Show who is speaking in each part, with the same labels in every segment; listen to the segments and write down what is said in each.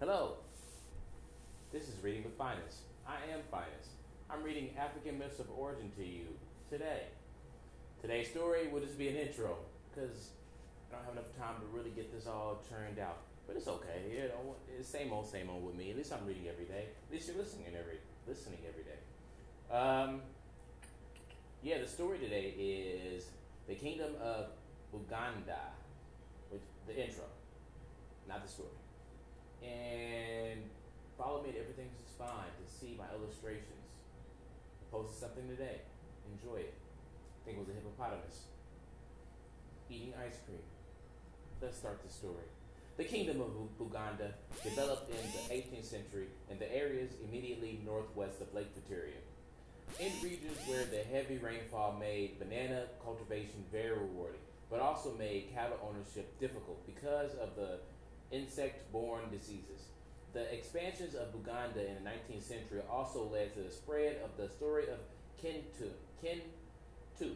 Speaker 1: Hello. This is Reading with Phines. I am Phines. I'm reading African Myths of Origin to you today. Today's story will just be an intro because I don't have enough time to really get this all turned out. But it's okay. You know, it's same old, same old with me. At least I'm reading every day. At least you're listening every listening every day. Um, yeah, the story today is the Kingdom of Buganda, with the intro, not the story. And follow me to Everything's Fine to see my illustrations. I posted something today. Enjoy it. I think it was a hippopotamus eating ice cream. Let's start the story. The kingdom of Buganda developed in the 18th century in the areas immediately northwest of Lake Victoria. In regions where the heavy rainfall made banana cultivation very rewarding, but also made cattle ownership difficult because of the insect borne diseases. The expansions of Buganda in the 19th century also led to the spread of the story of Kintu, Kintu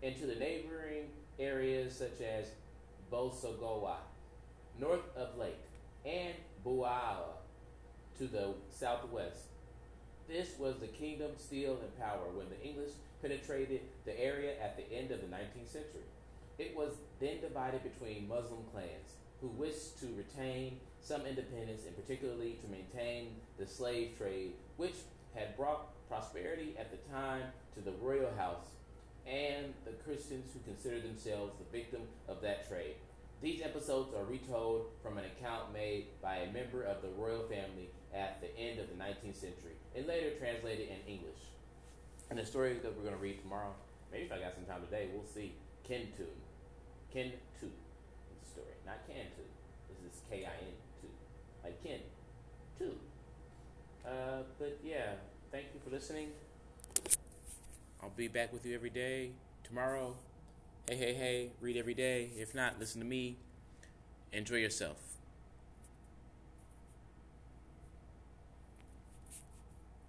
Speaker 1: into the neighboring areas such as Bosogowa, north of Lake, and Buawa to the southwest. This was the kingdom still in power when the English penetrated the area at the end of the 19th century. It was then divided between Muslim clans who wished to retain some independence and particularly to maintain the slave trade, which had brought prosperity at the time to the royal house and the Christians who considered themselves the victim of that trade. These episodes are retold from an account made by a member of the royal family at the end of 19th century and later translated in English. And the story that we're going to read tomorrow, maybe if I got some time today, we'll see Kintu. Kintu is the story, not Cantu. This is K I N 2. Like Kin. 2. Uh, but yeah, thank you for listening. I'll be back with you every day. Tomorrow, hey, hey, hey, read every day. If not, listen to me. Enjoy yourself.